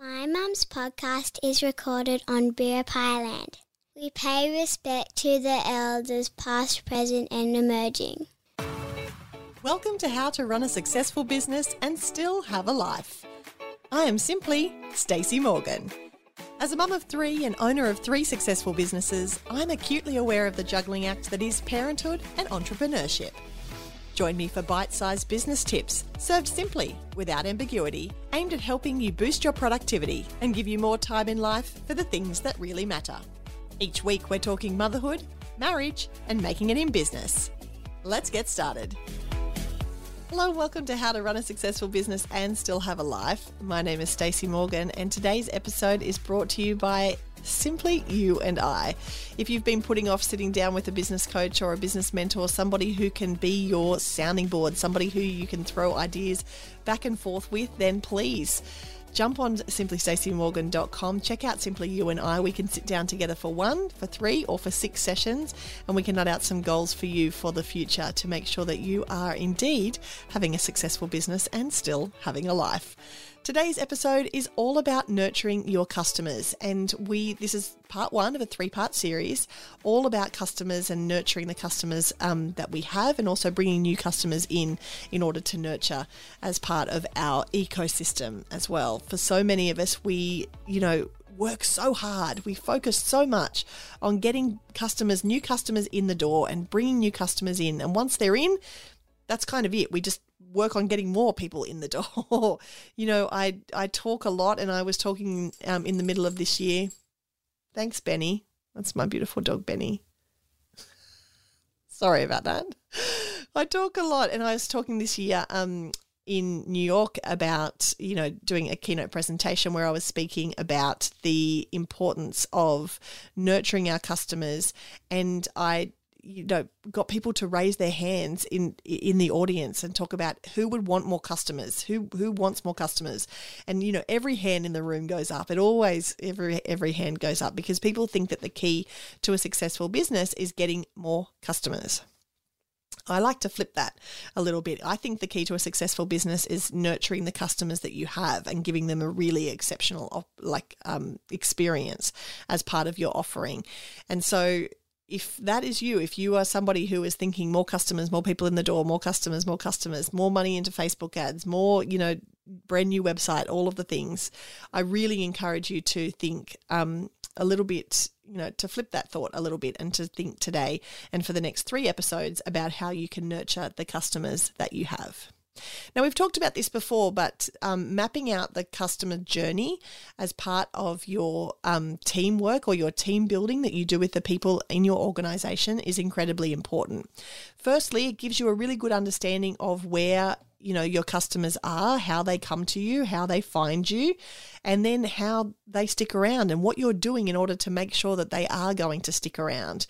My mum's podcast is recorded on Biripi land. We pay respect to the elders, past, present, and emerging. Welcome to How to Run a Successful Business and Still Have a Life. I am simply Stacey Morgan. As a mum of three and owner of three successful businesses, I'm acutely aware of the juggling act that is parenthood and entrepreneurship. Join me for bite sized business tips, served simply, without ambiguity, aimed at helping you boost your productivity and give you more time in life for the things that really matter. Each week, we're talking motherhood, marriage, and making it in business. Let's get started. Hello, welcome to How to Run a Successful Business and Still Have a Life. My name is Stacey Morgan, and today's episode is brought to you by simply you and I. If you've been putting off sitting down with a business coach or a business mentor, somebody who can be your sounding board, somebody who you can throw ideas back and forth with, then please jump on simplystaceymorgan.com, check out Simply You and I. We can sit down together for one, for three, or for six sessions, and we can nut out some goals for you for the future to make sure that you are indeed having a successful business and still having a life. Today's episode is all about nurturing your customers, and we this is part one of a three part series, all about customers and nurturing the customers um, that we have, and also bringing new customers in in order to nurture as part of our ecosystem as well. For so many of us, we you know work so hard. We focus so much on getting customers, new customers in the door and bringing new customers in. And once they're in, that's kind of it. We just work on getting more people in the door. you know, I I talk a lot, and I was talking um, in the middle of this year. Thanks, Benny. That's my beautiful dog, Benny. Sorry about that. I talk a lot, and I was talking this year um, in New York about, you know, doing a keynote presentation where I was speaking about the importance of nurturing our customers. And I you know got people to raise their hands in in the audience and talk about who would want more customers who who wants more customers and you know every hand in the room goes up it always every every hand goes up because people think that the key to a successful business is getting more customers I like to flip that a little bit. I think the key to a successful business is nurturing the customers that you have and giving them a really exceptional like um, experience as part of your offering. And so if that is you, if you are somebody who is thinking more customers, more people in the door, more customers, more customers, more money into Facebook ads, more, you know, brand new website, all of the things, I really encourage you to think um, a little bit, you know, to flip that thought a little bit and to think today and for the next three episodes about how you can nurture the customers that you have. Now, we've talked about this before, but um, mapping out the customer journey as part of your um, teamwork or your team building that you do with the people in your organization is incredibly important. Firstly, it gives you a really good understanding of where you know your customers are how they come to you how they find you and then how they stick around and what you're doing in order to make sure that they are going to stick around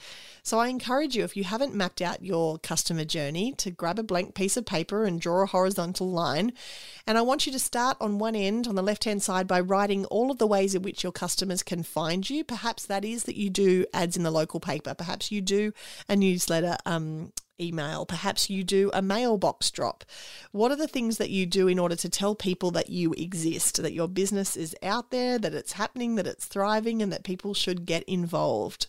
so i encourage you if you haven't mapped out your customer journey to grab a blank piece of paper and draw a horizontal line and i want you to start on one end on the left hand side by writing all of the ways in which your customers can find you perhaps that is that you do ads in the local paper perhaps you do a newsletter um, email. Perhaps you do a mailbox drop. What are the things that you do in order to tell people that you exist, that your business is out there, that it's happening, that it's thriving, and that people should get involved?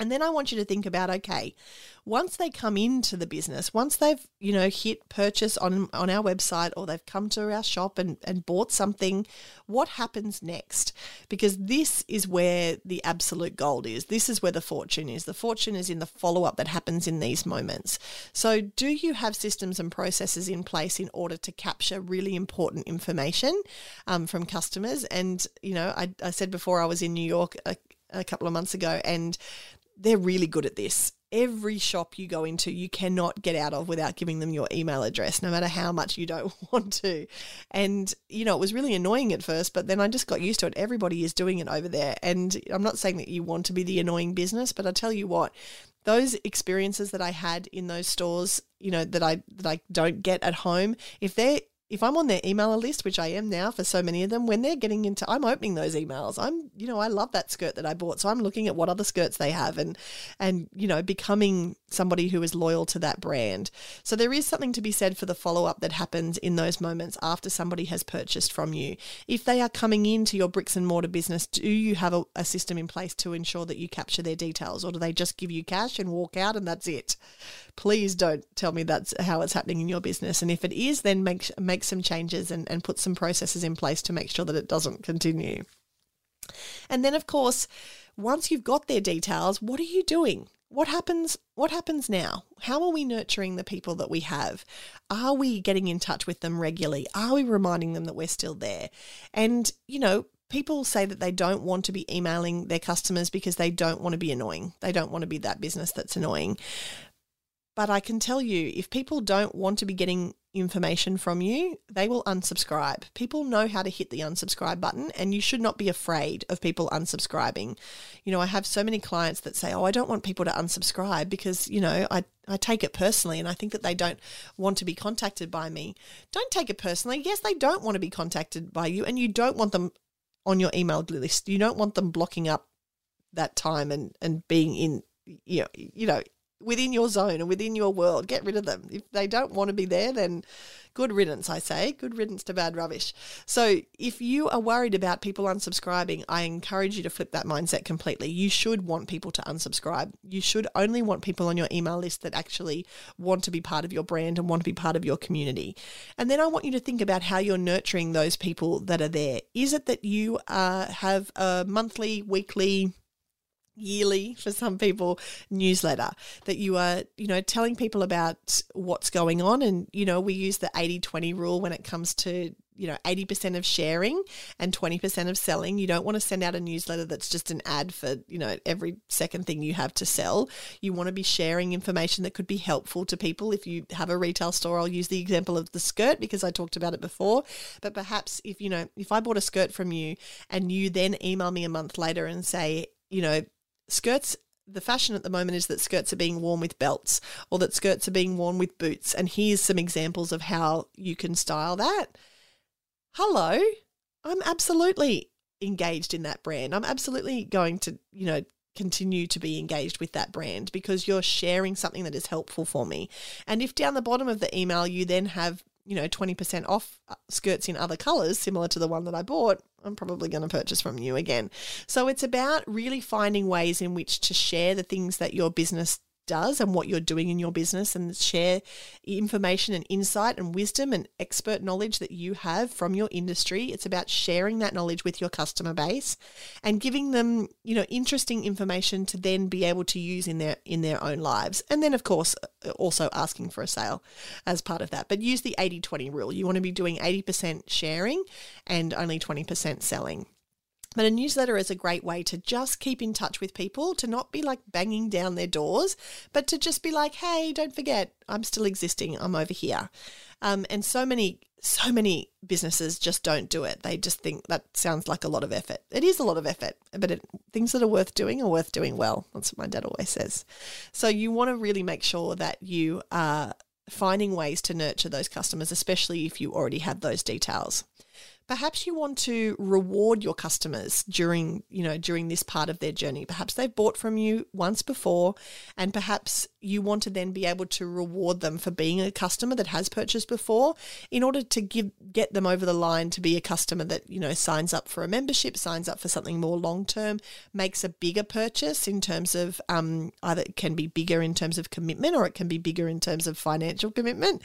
And then I want you to think about okay, once they come into the business, once they've, you know, hit purchase on on our website or they've come to our shop and, and bought something, what happens next? Because this is where the absolute gold is. This is where the fortune is. The fortune is in the follow-up that happens in these moments. So do you have systems and processes in place in order to capture really important information um, from customers? And, you know, I, I said before I was in New York a, a couple of months ago and they're really good at this. Every shop you go into, you cannot get out of without giving them your email address, no matter how much you don't want to. And, you know, it was really annoying at first, but then I just got used to it. Everybody is doing it over there. And I'm not saying that you want to be the annoying business, but I tell you what, those experiences that I had in those stores, you know, that I that I don't get at home, if they're if I'm on their emailer list, which I am now for so many of them, when they're getting into, I'm opening those emails. I'm, you know, I love that skirt that I bought, so I'm looking at what other skirts they have, and and you know, becoming somebody who is loyal to that brand. So there is something to be said for the follow up that happens in those moments after somebody has purchased from you. If they are coming into your bricks and mortar business, do you have a, a system in place to ensure that you capture their details, or do they just give you cash and walk out and that's it? Please don't tell me that's how it's happening in your business. And if it is, then make make some changes and, and put some processes in place to make sure that it doesn't continue. And then of course, once you've got their details, what are you doing? What happens what happens now? How are we nurturing the people that we have? Are we getting in touch with them regularly? Are we reminding them that we're still there? And, you know, people say that they don't want to be emailing their customers because they don't want to be annoying. They don't want to be that business that's annoying. But I can tell you, if people don't want to be getting information from you, they will unsubscribe. People know how to hit the unsubscribe button, and you should not be afraid of people unsubscribing. You know, I have so many clients that say, Oh, I don't want people to unsubscribe because, you know, I, I take it personally and I think that they don't want to be contacted by me. Don't take it personally. Yes, they don't want to be contacted by you, and you don't want them on your email list. You don't want them blocking up that time and, and being in, you know, you know, within your zone and within your world. Get rid of them. If they don't want to be there, then good riddance, I say. Good riddance to bad rubbish. So if you are worried about people unsubscribing, I encourage you to flip that mindset completely. You should want people to unsubscribe. You should only want people on your email list that actually want to be part of your brand and want to be part of your community. And then I want you to think about how you're nurturing those people that are there. Is it that you uh, have a monthly, weekly, yearly for some people newsletter that you are you know telling people about what's going on. And you know we use the 80-20 rule when it comes to you know 80% of sharing and 20% of selling. You don't want to send out a newsletter that's just an ad for you know every second thing you have to sell. You want to be sharing information that could be helpful to people. If you have a retail store I'll use the example of the skirt because I talked about it before. But perhaps if you know if I bought a skirt from you and you then email me a month later and say you know skirts the fashion at the moment is that skirts are being worn with belts or that skirts are being worn with boots. And here's some examples of how you can style that. Hello, I'm absolutely engaged in that brand. I'm absolutely going to, you know, continue to be engaged with that brand because you're sharing something that is helpful for me. And if down the bottom of the email you then have you know, 20% off uh, skirts in other colors, similar to the one that I bought, I'm probably going to purchase from you again. So it's about really finding ways in which to share the things that your business does and what you're doing in your business and share information and insight and wisdom and expert knowledge that you have from your industry. It's about sharing that knowledge with your customer base and giving them, you know, interesting information to then be able to use in their in their own lives. And then of course also asking for a sale as part of that. But use the 80/20 rule. You want to be doing 80% sharing and only 20% selling. But a newsletter is a great way to just keep in touch with people, to not be like banging down their doors, but to just be like, hey, don't forget, I'm still existing, I'm over here. Um, and so many, so many businesses just don't do it. They just think that sounds like a lot of effort. It is a lot of effort, but it, things that are worth doing are worth doing well. That's what my dad always says. So you want to really make sure that you are finding ways to nurture those customers, especially if you already have those details perhaps you want to reward your customers during you know during this part of their journey. Perhaps they've bought from you once before and perhaps you want to then be able to reward them for being a customer that has purchased before in order to give get them over the line to be a customer that you know signs up for a membership signs up for something more long term makes a bigger purchase in terms of um, either it can be bigger in terms of commitment or it can be bigger in terms of financial commitment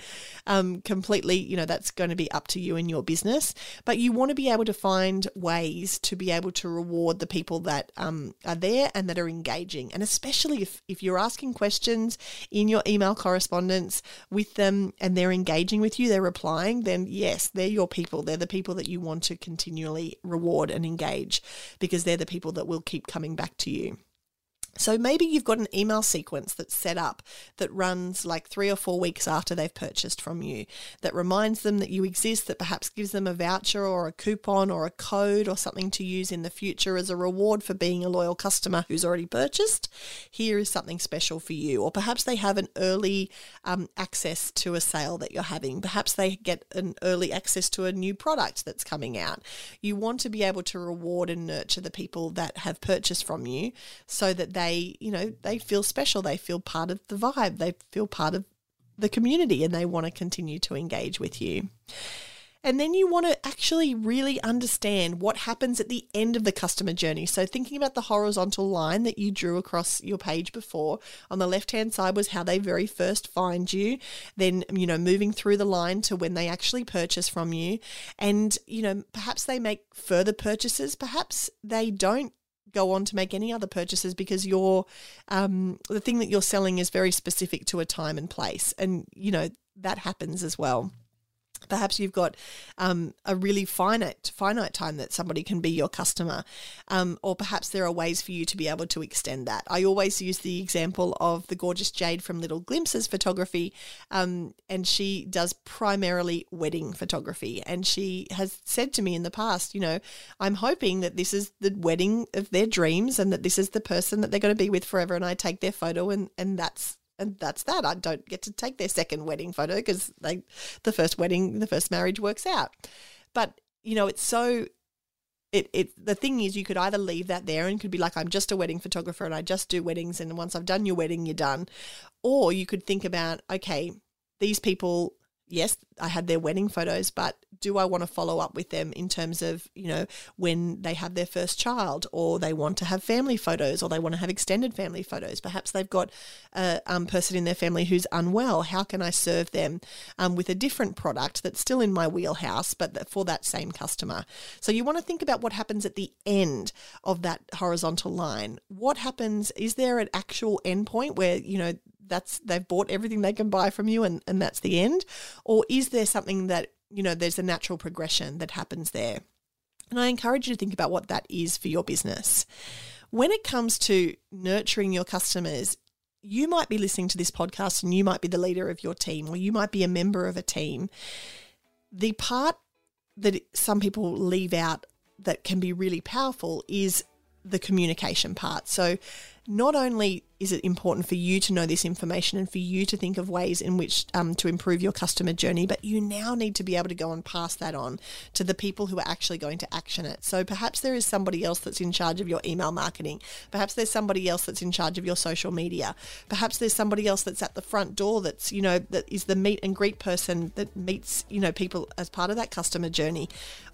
um, completely you know that's going to be up to you and your business but you want to be able to find ways to be able to reward the people that um, are there and that are engaging. And especially if, if you're asking questions in your email correspondence with them and they're engaging with you, they're replying, then yes, they're your people. They're the people that you want to continually reward and engage because they're the people that will keep coming back to you. So maybe you've got an email sequence that's set up that runs like three or four weeks after they've purchased from you, that reminds them that you exist, that perhaps gives them a voucher or a coupon or a code or something to use in the future as a reward for being a loyal customer who's already purchased. Here is something special for you. Or perhaps they have an early um, access to a sale that you're having. Perhaps they get an early access to a new product that's coming out. You want to be able to reward and nurture the people that have purchased from you so that they they, you know, they feel special. They feel part of the vibe. They feel part of the community and they want to continue to engage with you. And then you want to actually really understand what happens at the end of the customer journey. So, thinking about the horizontal line that you drew across your page before, on the left hand side was how they very first find you, then, you know, moving through the line to when they actually purchase from you. And, you know, perhaps they make further purchases, perhaps they don't go on to make any other purchases because your um, the thing that you're selling is very specific to a time and place, and you know that happens as well. Perhaps you've got um, a really finite finite time that somebody can be your customer, um, or perhaps there are ways for you to be able to extend that. I always use the example of the gorgeous Jade from Little Glimpses Photography, um, and she does primarily wedding photography. And she has said to me in the past, you know, I'm hoping that this is the wedding of their dreams, and that this is the person that they're going to be with forever. And I take their photo, and and that's and that's that. I don't get to take their second wedding photo because they the first wedding, the first marriage works out. But you know, it's so it, it the thing is you could either leave that there and could be like I'm just a wedding photographer and I just do weddings and once I've done your wedding you're done or you could think about okay these people yes, I had their wedding photos, but do I want to follow up with them in terms of, you know, when they have their first child or they want to have family photos or they want to have extended family photos? Perhaps they've got a um, person in their family who's unwell. How can I serve them um, with a different product that's still in my wheelhouse, but for that same customer? So you want to think about what happens at the end of that horizontal line. What happens? Is there an actual endpoint where, you know, that's they've bought everything they can buy from you and, and that's the end? Or is there something that, you know, there's a natural progression that happens there? And I encourage you to think about what that is for your business. When it comes to nurturing your customers, you might be listening to this podcast and you might be the leader of your team or you might be a member of a team. The part that some people leave out that can be really powerful is the communication part. So, not only is it important for you to know this information and for you to think of ways in which um, to improve your customer journey, but you now need to be able to go and pass that on to the people who are actually going to action it. So perhaps there is somebody else that's in charge of your email marketing. Perhaps there's somebody else that's in charge of your social media. Perhaps there's somebody else that's at the front door that's, you know, that is the meet and greet person that meets, you know, people as part of that customer journey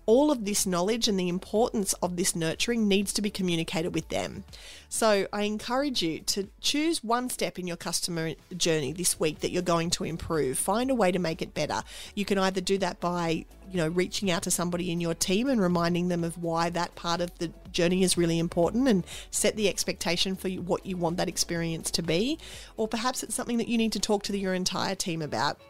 all of this knowledge and the importance of this nurturing needs to be communicated with them. So I encourage you to choose one step in your customer journey this week that you're going to improve. Find a way to make it better. You can either do that by, you know, reaching out to somebody in your team and reminding them of why that part of the journey is really important and set the expectation for what you want that experience to be. Or perhaps it's something that you need to talk to your entire team about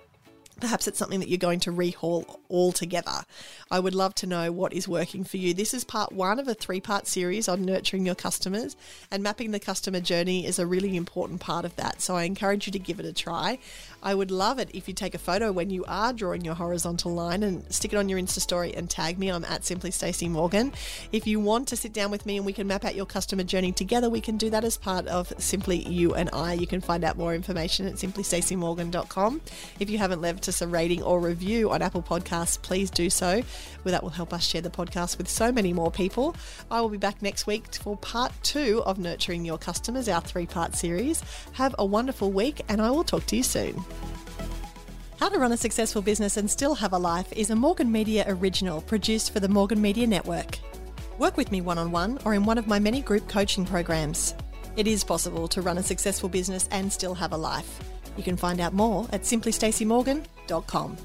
Perhaps it's something that you're going to rehaul altogether. I would love to know what is working for you. This is part one of a three part series on nurturing your customers, and mapping the customer journey is a really important part of that. So I encourage you to give it a try. I would love it if you take a photo when you are drawing your horizontal line and stick it on your Insta story and tag me. I'm at Simply Stacey Morgan. If you want to sit down with me and we can map out your customer journey together, we can do that as part of Simply You and I. You can find out more information at simplystaceymorgan.com. If you haven't left us a rating or review on Apple Podcasts, please do so. Well, that will help us share the podcast with so many more people. I will be back next week for part two of Nurturing Your Customers, our three part series. Have a wonderful week, and I will talk to you soon. How to Run a Successful Business and Still Have a Life is a Morgan Media original produced for the Morgan Media Network. Work with me one on one or in one of my many group coaching programs. It is possible to run a successful business and still have a life. You can find out more at simplystaceymorgan.com.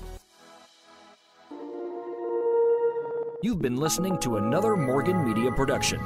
You've been listening to another Morgan Media production.